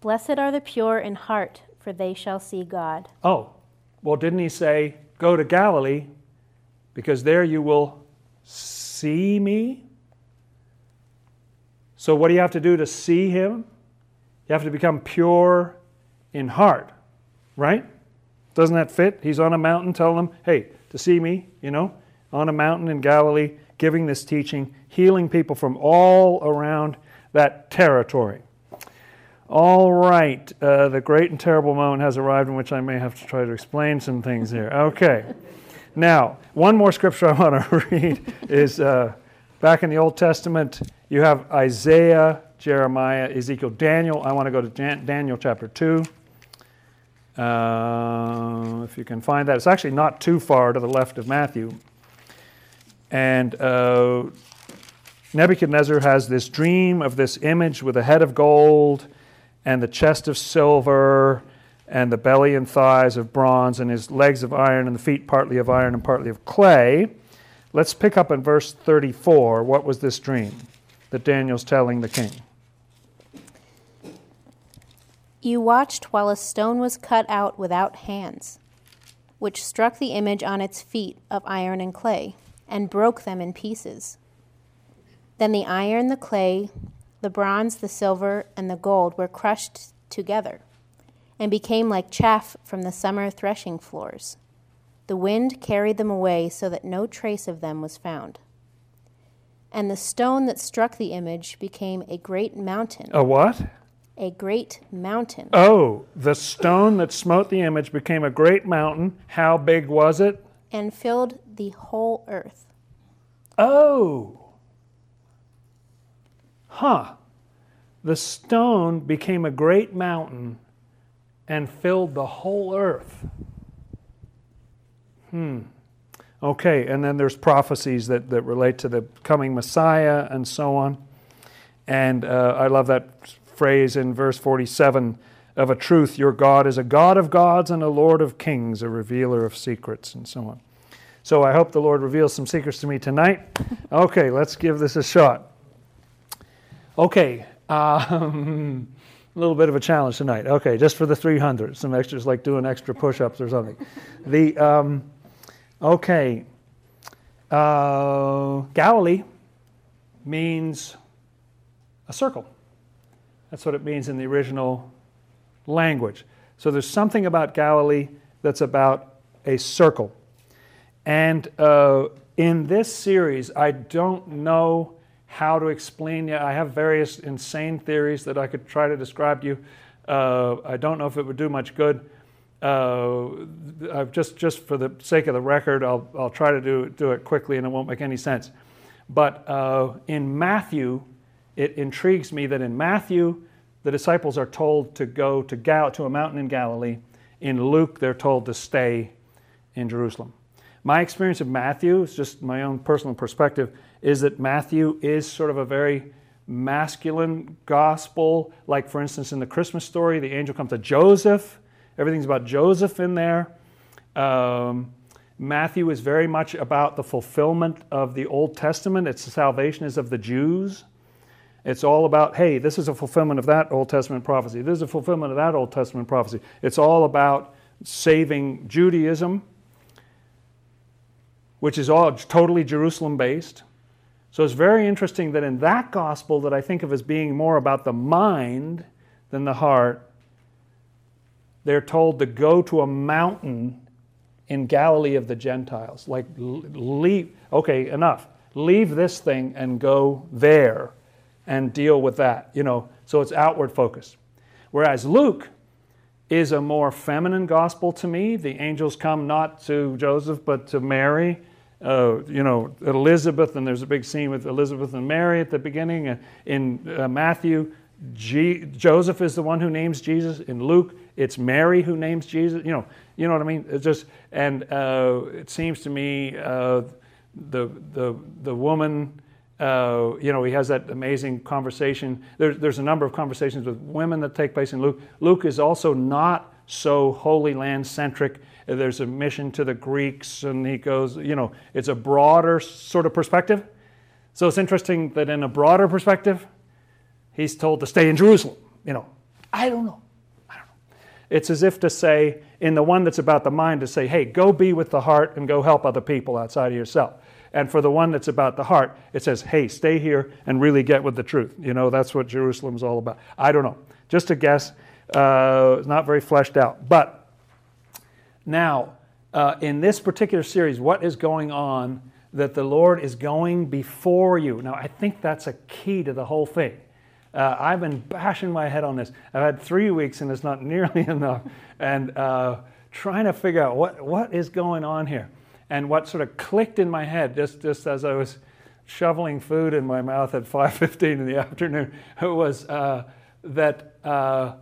Blessed are the pure in heart, for they shall see God. Oh, well, didn't he say, Go to Galilee, because there you will see me? So, what do you have to do to see him? You have to become pure in heart, right? Doesn't that fit? He's on a mountain telling them, hey, to see me, you know, on a mountain in Galilee, giving this teaching, healing people from all around that territory. All right, uh, the great and terrible moment has arrived in which I may have to try to explain some things here. Okay. Now, one more scripture I want to read is uh, back in the Old Testament, you have Isaiah Jeremiah, Ezekiel, Daniel. I want to go to Daniel chapter 2. Uh, if you can find that, it's actually not too far to the left of Matthew. And uh, Nebuchadnezzar has this dream of this image with a head of gold and the chest of silver and the belly and thighs of bronze and his legs of iron and the feet partly of iron and partly of clay. Let's pick up in verse 34. What was this dream that Daniel's telling the king? You watched while a stone was cut out without hands, which struck the image on its feet of iron and clay, and broke them in pieces. Then the iron, the clay, the bronze, the silver, and the gold were crushed together, and became like chaff from the summer threshing floors. The wind carried them away so that no trace of them was found. And the stone that struck the image became a great mountain. A what? A great mountain. Oh, the stone that smote the image became a great mountain. How big was it? And filled the whole earth. Oh. Huh. The stone became a great mountain and filled the whole earth. Hmm. Okay, and then there's prophecies that, that relate to the coming Messiah and so on. And uh, I love that phrase in verse 47 of a truth your God is a God of gods and a Lord of kings, a revealer of secrets, and so on. So I hope the Lord reveals some secrets to me tonight. Okay, let's give this a shot. Okay, um, a little bit of a challenge tonight. Okay, just for the 300, some extras like doing extra push ups or something. The, um, okay, uh, Galilee means a circle. That's what it means in the original language. So there's something about Galilee that's about a circle. And uh, in this series, I don't know how to explain yet. I have various insane theories that I could try to describe to you. Uh, I don't know if it would do much good. Uh, just, just for the sake of the record, I'll, I'll try to do, do it quickly and it won't make any sense. But uh, in Matthew, it intrigues me that in Matthew, the disciples are told to go to, Gal- to a mountain in Galilee. In Luke, they're told to stay in Jerusalem. My experience of Matthew, it's just my own personal perspective, is that Matthew is sort of a very masculine gospel. Like, for instance, in the Christmas story, the angel comes to Joseph. Everything's about Joseph in there. Um, Matthew is very much about the fulfillment of the Old Testament. Its salvation is of the Jews. It's all about, hey, this is a fulfillment of that Old Testament prophecy. This is a fulfillment of that Old Testament prophecy. It's all about saving Judaism, which is all totally Jerusalem based. So it's very interesting that in that gospel that I think of as being more about the mind than the heart, they're told to go to a mountain in Galilee of the Gentiles. Like, leave, okay, enough. Leave this thing and go there and deal with that, you know, so it's outward focused. Whereas Luke is a more feminine gospel to me. The angels come not to Joseph, but to Mary. Uh, you know, Elizabeth, and there's a big scene with Elizabeth and Mary at the beginning. Uh, in uh, Matthew, G- Joseph is the one who names Jesus. In Luke, it's Mary who names Jesus. You know, you know what I mean? It's just, and uh, it seems to me the the the woman uh, you know, he has that amazing conversation. There, there's a number of conversations with women that take place in Luke. Luke is also not so Holy Land centric. There's a mission to the Greeks, and he goes, you know, it's a broader sort of perspective. So it's interesting that in a broader perspective, he's told to stay in Jerusalem. You know, I don't know. I don't know. It's as if to say, in the one that's about the mind, to say, hey, go be with the heart and go help other people outside of yourself. And for the one that's about the heart, it says, hey, stay here and really get with the truth. You know, that's what Jerusalem's all about. I don't know. Just a guess. Uh, it's not very fleshed out. But now, uh, in this particular series, what is going on that the Lord is going before you? Now, I think that's a key to the whole thing. Uh, I've been bashing my head on this. I've had three weeks and it's not nearly enough. And uh, trying to figure out what, what is going on here and what sort of clicked in my head just, just as I was shoveling food in my mouth at 5:15 in the afternoon was uh, that uh,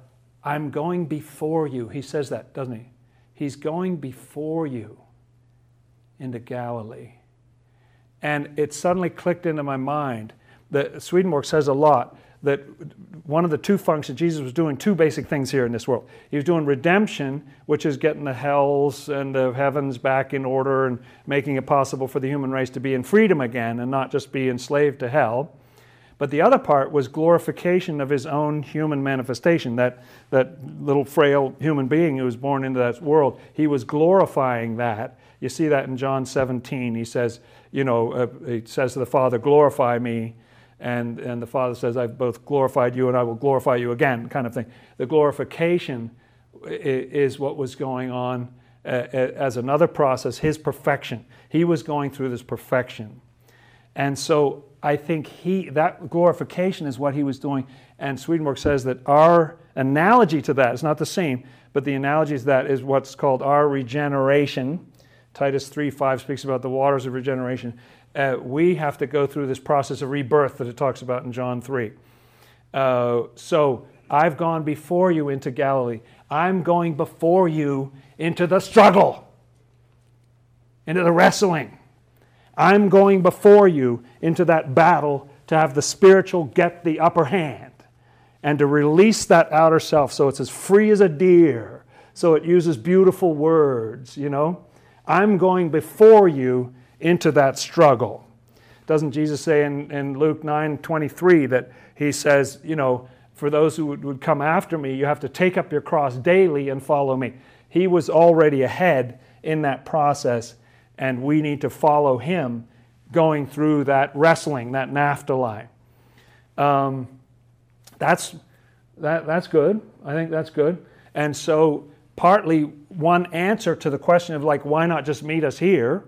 I'm going before you. He says that, doesn't he? He's going before you into Galilee. And it suddenly clicked into my mind that Swedenborg says a lot that one of the two functions, Jesus was doing two basic things here in this world. He was doing redemption, which is getting the hells and the heavens back in order and making it possible for the human race to be in freedom again and not just be enslaved to hell. But the other part was glorification of his own human manifestation, that, that little frail human being who was born into that world. He was glorifying that. You see that in John 17. He says, you know, uh, he says to the Father, glorify me and, and the Father says, I've both glorified you and I will glorify you again, kind of thing. The glorification is what was going on uh, as another process, his perfection. He was going through this perfection. And so I think he, that glorification is what he was doing. And Swedenborg says that our analogy to that is not the same, but the analogy to that is what's called our regeneration. Titus 3 5 speaks about the waters of regeneration uh, we have to go through this process of rebirth that it talks about in John 3. Uh, so I've gone before you into Galilee. I'm going before you into the struggle, into the wrestling. I'm going before you into that battle to have the spiritual get the upper hand and to release that outer self so it's as free as a deer, so it uses beautiful words, you know. I'm going before you into that struggle. Doesn't Jesus say in, in Luke 9 23 that he says, you know, for those who would, would come after me, you have to take up your cross daily and follow me. He was already ahead in that process, and we need to follow him going through that wrestling, that naphtali. Um, that's, that, that's good. I think that's good. And so, partly one answer to the question of, like, why not just meet us here?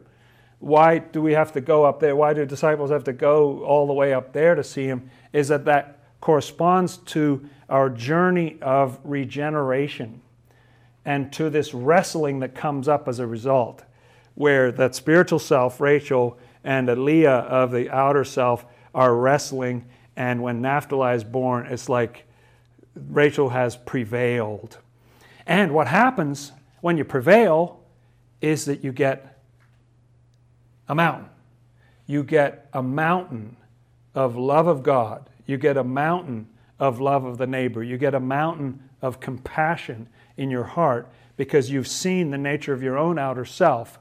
why do we have to go up there? Why do disciples have to go all the way up there to see him? Is that that corresponds to our journey of regeneration and to this wrestling that comes up as a result, where that spiritual self, Rachel, and Leah of the outer self are wrestling. And when Naphtali is born, it's like Rachel has prevailed. And what happens when you prevail is that you get a mountain. You get a mountain of love of God. You get a mountain of love of the neighbor. You get a mountain of compassion in your heart because you've seen the nature of your own outer self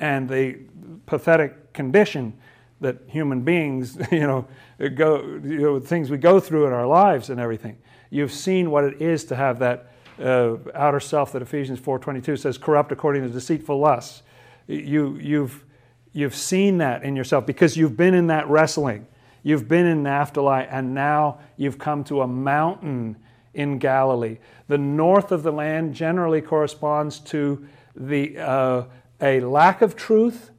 and the pathetic condition that human beings, you know, go, you know, things we go through in our lives and everything. You've seen what it is to have that uh, outer self that Ephesians 4:22 says corrupt according to deceitful lusts. You, you've You've seen that in yourself because you've been in that wrestling. You've been in Naphtali, and now you've come to a mountain in Galilee. The north of the land generally corresponds to the, uh, a lack of truth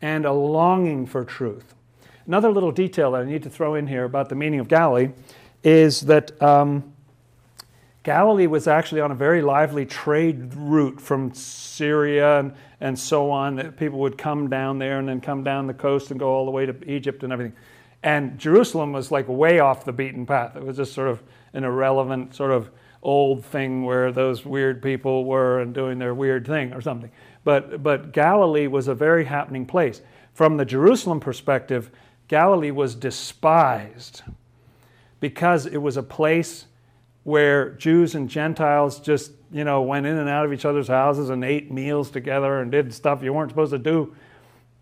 and a longing for truth. Another little detail that I need to throw in here about the meaning of Galilee is that um, Galilee was actually on a very lively trade route from Syria and, and so on. That people would come down there and then come down the coast and go all the way to Egypt and everything. And Jerusalem was like way off the beaten path. It was just sort of an irrelevant, sort of old thing where those weird people were and doing their weird thing or something. But, but Galilee was a very happening place. From the Jerusalem perspective, Galilee was despised because it was a place where Jews and Gentiles just, you know, went in and out of each other's houses and ate meals together and did stuff you weren't supposed to do.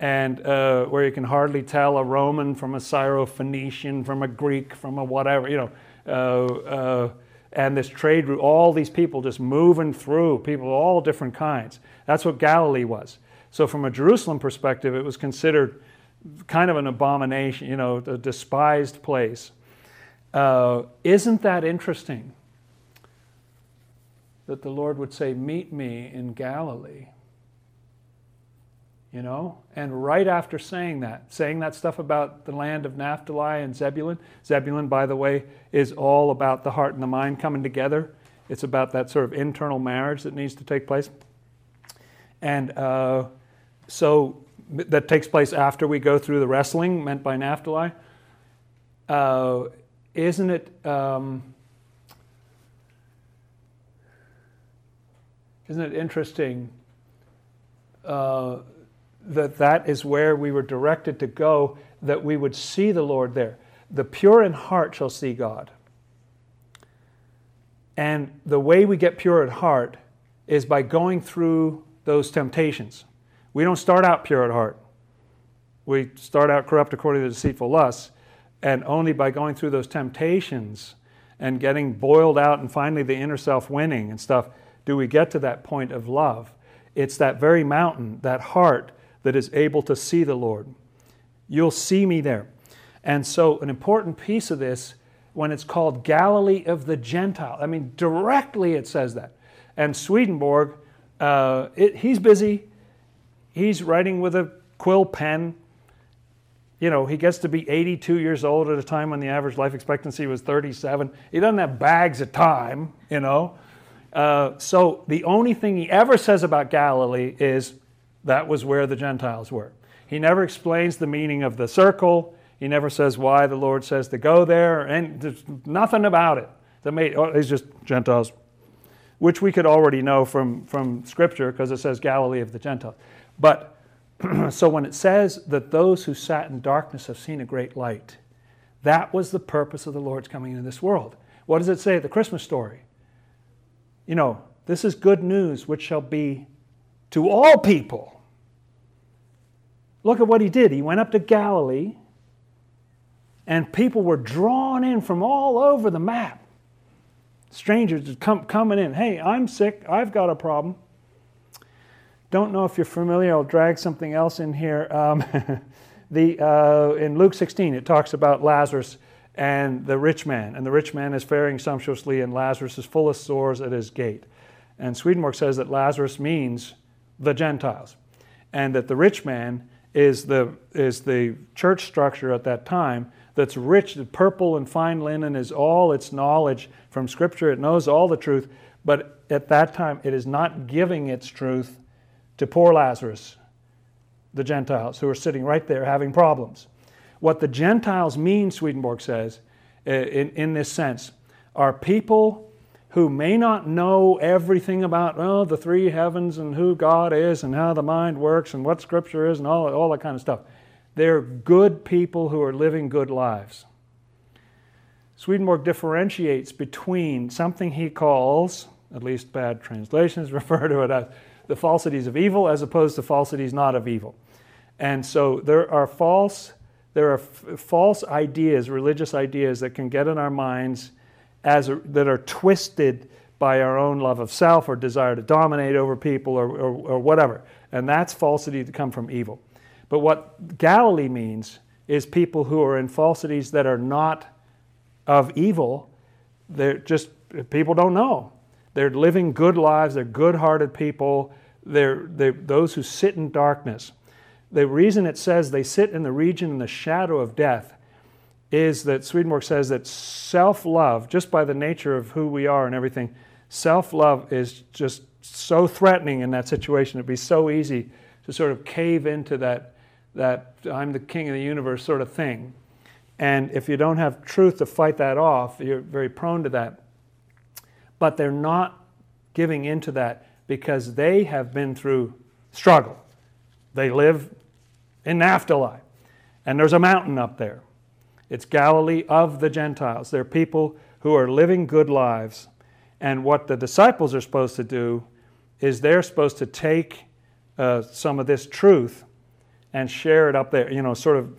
And uh, where you can hardly tell a Roman from a Syro-Phoenician, from a Greek, from a whatever, you know. Uh, uh, and this trade route, all these people just moving through, people of all different kinds. That's what Galilee was. So, from a Jerusalem perspective, it was considered kind of an abomination, you know, a despised place. Uh, isn't that interesting that the Lord would say, Meet me in Galilee? You know? And right after saying that, saying that stuff about the land of Naphtali and Zebulun, Zebulun, by the way, is all about the heart and the mind coming together. It's about that sort of internal marriage that needs to take place. And uh, so that takes place after we go through the wrestling meant by Naphtali. Uh, isn't it? Um, isn't it interesting uh, that that is where we were directed to go? That we would see the Lord there. The pure in heart shall see God. And the way we get pure at heart is by going through those temptations. We don't start out pure at heart. We start out corrupt according to deceitful lusts, and only by going through those temptations and getting boiled out and finally the inner self winning and stuff do we get to that point of love. It's that very mountain, that heart, that is able to see the Lord. You'll see me there. And so, an important piece of this, when it's called Galilee of the Gentile, I mean, directly it says that. And Swedenborg, uh, it, he's busy. He's writing with a quill pen. You know, he gets to be 82 years old at a time when the average life expectancy was 37. He doesn't have bags of time, you know. Uh, so the only thing he ever says about Galilee is that was where the Gentiles were. He never explains the meaning of the circle. He never says why the Lord says to go there, and there's nothing about it. Made, oh, it's just Gentiles which we could already know from, from Scripture because it says Galilee of the Gentiles. But so when it says that those who sat in darkness have seen a great light, that was the purpose of the Lord's coming into this world. What does it say at the Christmas story? You know, this is good news which shall be to all people. Look at what he did. He went up to Galilee, and people were drawn in from all over the map strangers come, coming in. Hey, I'm sick. I've got a problem. Don't know if you're familiar. I'll drag something else in here. Um, the, uh, in Luke 16, it talks about Lazarus and the rich man. And the rich man is faring sumptuously, and Lazarus is full of sores at his gate. And Swedenborg says that Lazarus means the Gentiles, and that the rich man is the, is the church structure at that time that's rich, the purple and fine linen is all its knowledge from Scripture. It knows all the truth, but at that time it is not giving its truth to poor Lazarus, the Gentiles, who are sitting right there having problems. What the Gentiles mean, Swedenborg says, in, in this sense, are people who may not know everything about oh, the three heavens and who God is and how the mind works and what Scripture is and all, all that kind of stuff. They're good people who are living good lives. Swedenborg differentiates between something he calls, at least bad translations refer to it as, the falsities of evil as opposed to falsities not of evil. And so there are false there are f- false ideas, religious ideas that can get in our minds as a, that are twisted by our own love of self or desire to dominate over people or, or, or whatever. And that's falsity that come from evil. But what Galilee means is people who are in falsities that are not of evil. They're just, people don't know. They're living good lives, they're good hearted people, they're, they're those who sit in darkness. The reason it says they sit in the region in the shadow of death is that Swedenborg says that self love, just by the nature of who we are and everything, self love is just so threatening in that situation. It'd be so easy to sort of cave into that that I'm the king of the universe sort of thing. And if you don't have truth to fight that off, you're very prone to that. But they're not giving into that because they have been through struggle. They live in Naphtali, and there's a mountain up there. It's Galilee of the Gentiles. They're people who are living good lives. And what the disciples are supposed to do is they're supposed to take uh, some of this truth and share it up there, you know, sort of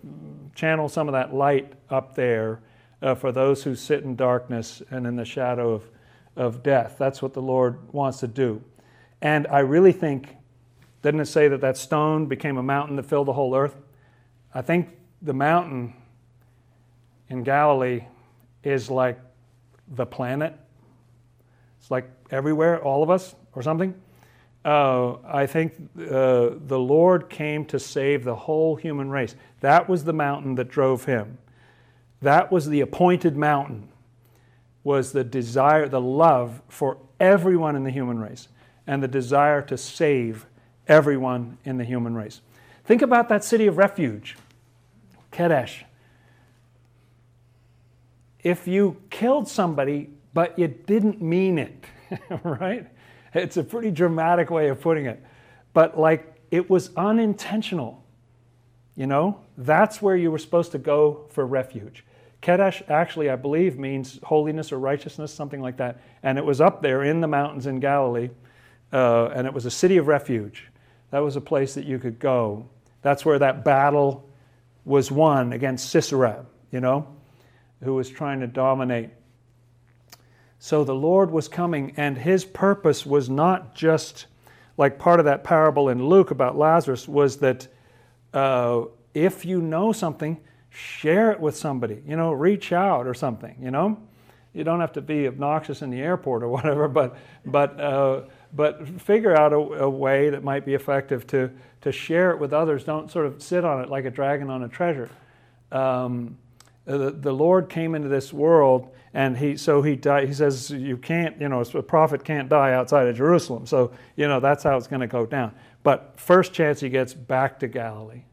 channel some of that light up there uh, for those who sit in darkness and in the shadow of, of death. That's what the Lord wants to do. And I really think, didn't it say that that stone became a mountain that filled the whole earth? I think the mountain in Galilee is like the planet. It's like everywhere, all of us, or something uh, I think uh, the Lord came to save the whole human race. That was the mountain that drove him. That was the appointed mountain, was the desire, the love for everyone in the human race, and the desire to save everyone in the human race. Think about that city of refuge, Kadesh. If you killed somebody, but you didn't mean it, right? It's a pretty dramatic way of putting it. But like it was unintentional. You know, that's where you were supposed to go for refuge. Kadesh actually, I believe, means holiness or righteousness, something like that. And it was up there in the mountains in Galilee, uh, and it was a city of refuge. That was a place that you could go. That's where that battle was won against Sisera, you know, who was trying to dominate. So the Lord was coming, and his purpose was not just like part of that parable in Luke about Lazarus, was that uh, if you know something, share it with somebody. You know, reach out or something. You know, you don't have to be obnoxious in the airport or whatever, but but uh, but figure out a, a, way that might be effective to to share it with others. Don't sort of sit on it like a dragon on a treasure. Um, Uh, the, the Lord came into this world, and he so he died. He says you can't, you know, a prophet can't die outside of Jerusalem. So you know that's how it's going to go down. But first chance he gets back to Galilee.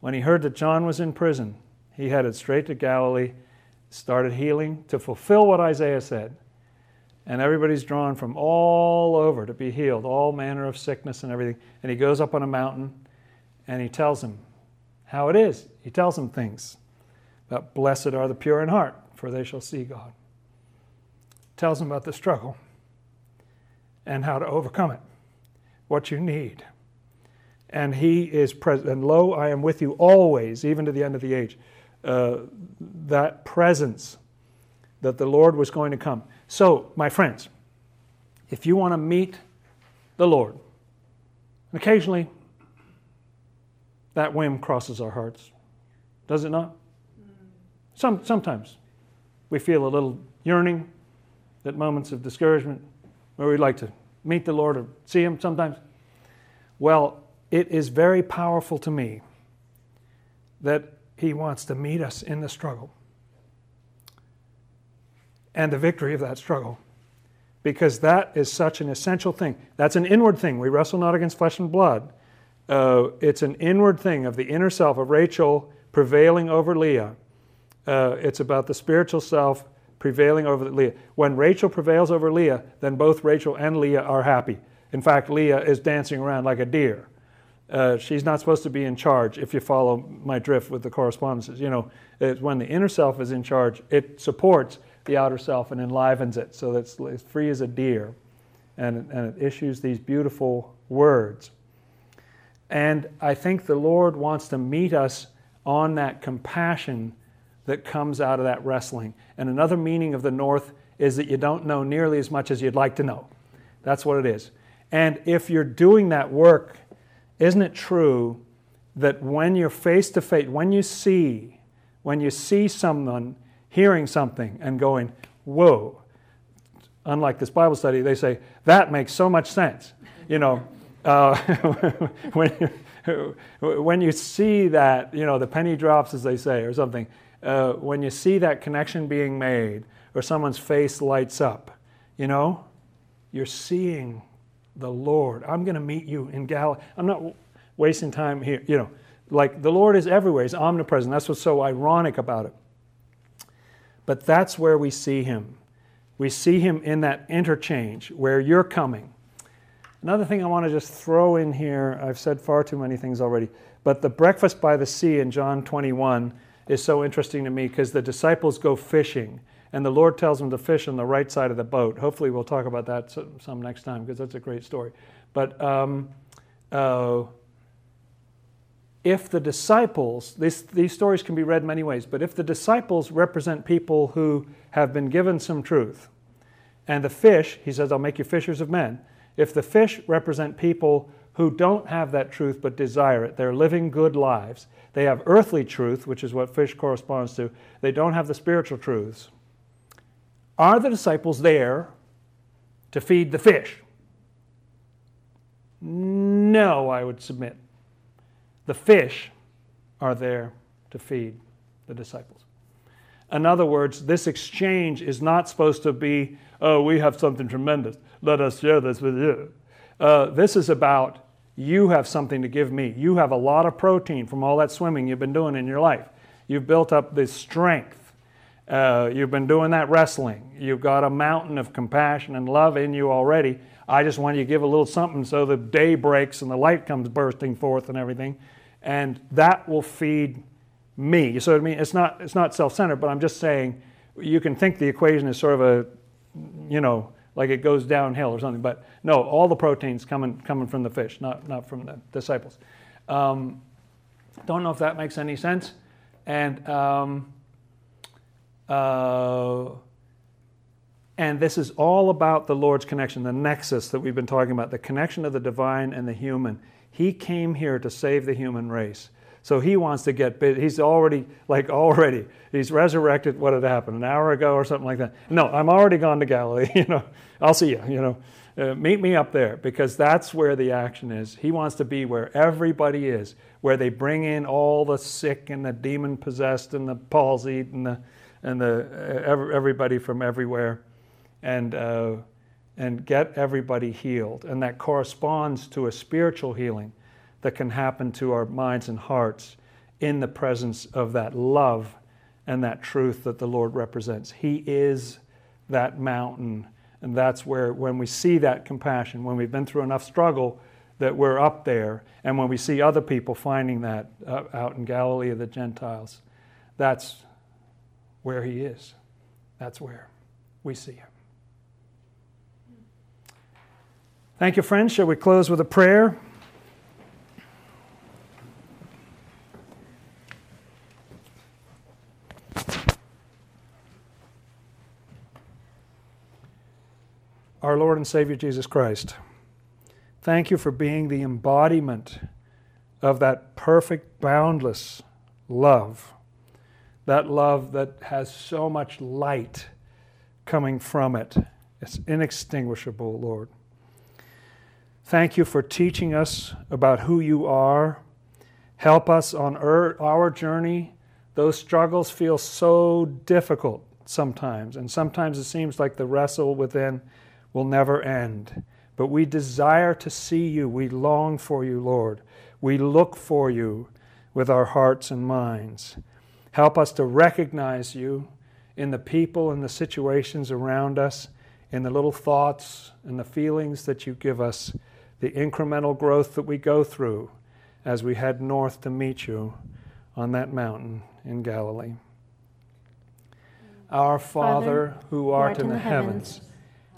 When he heard that John was in prison, he headed straight to Galilee, started healing to fulfill what Isaiah said. And everybody's drawn from all over to be healed, all manner of sickness and everything. And he goes up on a mountain and he tells them how it is. He tells them things blessed are the pure in heart, for they shall see God. Tells them about the struggle and how to overcome it, what you need and he is present. And lo, I am with you always, even to the end of the age. Uh, that presence that the Lord was going to come. So, my friends, if you want to meet the Lord, occasionally that whim crosses our hearts, does it not? Some, sometimes we feel a little yearning at moments of discouragement where we'd like to meet the Lord or see Him sometimes. Well, it is very powerful to me that He wants to meet us in the struggle and the victory of that struggle. Because that is such an essential thing. That's an inward thing. We wrestle not against flesh and blood. Uh, it's an inward thing of the inner self of Rachel prevailing over Leah. Uh, it's about the spiritual self prevailing over Leah. When Rachel prevails over Leah, then both Rachel and Leah are happy. In fact, Leah is dancing around like a deer. Uh, she's not supposed to be in charge if you follow my drift with the correspondences. You know, when the inner self is in charge, it supports the outer self and enlivens it so that it's, free as a deer and, and it issues these beautiful words. And I think the Lord wants to meet us on that compassion that comes out of that wrestling. And another meaning of the North is that you don't know nearly as much as you'd like to know. That's what it is. And if you're doing that work isn't it true that when you're face to face, when you see, when you see someone hearing something and going, whoa, unlike this Bible study, they say, that makes so much sense. You know, uh, when, you, when you see that, you know, the penny drops, as they say, or something, uh, when you see that connection being made, or someone's face lights up, you know, you're seeing the Lord. I'm going to meet you in Galilee. I'm not wasting time here. You know, like the Lord is everywhere, He's omnipresent. That's what's so ironic about it. But that's where we see Him. We see Him in that interchange where you're coming. Another thing I want to just throw in here, I've said far too many things already, but the breakfast by the sea in John 21 is so interesting to me because the disciples go fishing and the Lord tells them to fish on the right side of the boat. Hopefully, we'll talk about that some next time because that's a great story. But um, uh, if the disciples, this, these stories can be read many ways, but if the disciples represent people who have been given some truth, and the fish, he says, I'll make you fishers of men. If the fish represent people who don't have that truth but desire it, they're living good lives. They have earthly truth, which is what fish corresponds to. They don't have the spiritual truths. Are the disciples there to feed the fish? No, I would submit. The fish are there to feed the disciples. In other words, this exchange is not supposed to be, oh, we have something tremendous. Let us share this with you. Uh, this is about You have something to give me. You have a lot of protein from all that swimming you've been doing in your life. You've built up this strength. Uh, you've been doing that wrestling. You've got a mountain of compassion and love in you already. I just want you to give a little something so the day breaks and the light comes bursting forth and everything. And that will feed me. You so I mean, it's not, it's not self centered, but I'm just saying you can think the equation is sort of a, you know, like it goes downhill or something. But no, all the proteins coming coming from the fish, not not from the disciples. Um, don't know if that makes any sense. And um, uh, and this is all about the Lord's connection, the nexus that we've been talking about, the connection of the divine and the human. He came here to save the human race. So he wants to get bit. He's already, like, already, he's resurrected. What had happened? An hour ago or something like that. No, I'm already gone to Galilee. You know, I'll see you. You know, uh, meet me up there because that's where the action is. He wants to be where everybody is, where they bring in all the sick and the demon possessed and the palsied and the, and the, uh, everybody from everywhere and, uh, and get everybody healed. And that corresponds to a spiritual healing that can happen to our minds and hearts in the presence of that love and that truth that the Lord represents. He is that mountain. And that's where, when we see that compassion, when we've been through enough struggle, that we're up there. And when we see other people finding that uh, out in Galilee of the Gentiles, that's where He is. That's where we see Him. Thank you, friends. Shall we close with a prayer? Our Lord and Savior Jesus Christ. Thank you for being the embodiment of that perfect, boundless love. That love that has so much light coming from it. It's inextinguishable, Lord. Thank you for teaching us about who you are. Help us on er, our journey. Those struggles feel so difficult sometimes, and sometimes it seems like the wrestle within will never end. But we desire to see you. We long for you, Lord. We look for you with our hearts and minds. Help us to recognize you in the people and the situations around us, in the little thoughts and the feelings that you give us, the incremental growth that we go through as we head north to meet you on that mountain in Galilee. Our Father, who art, in the heavens, heavens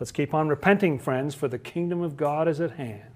Let's keep on repenting, friends, for the kingdom of God is at hand.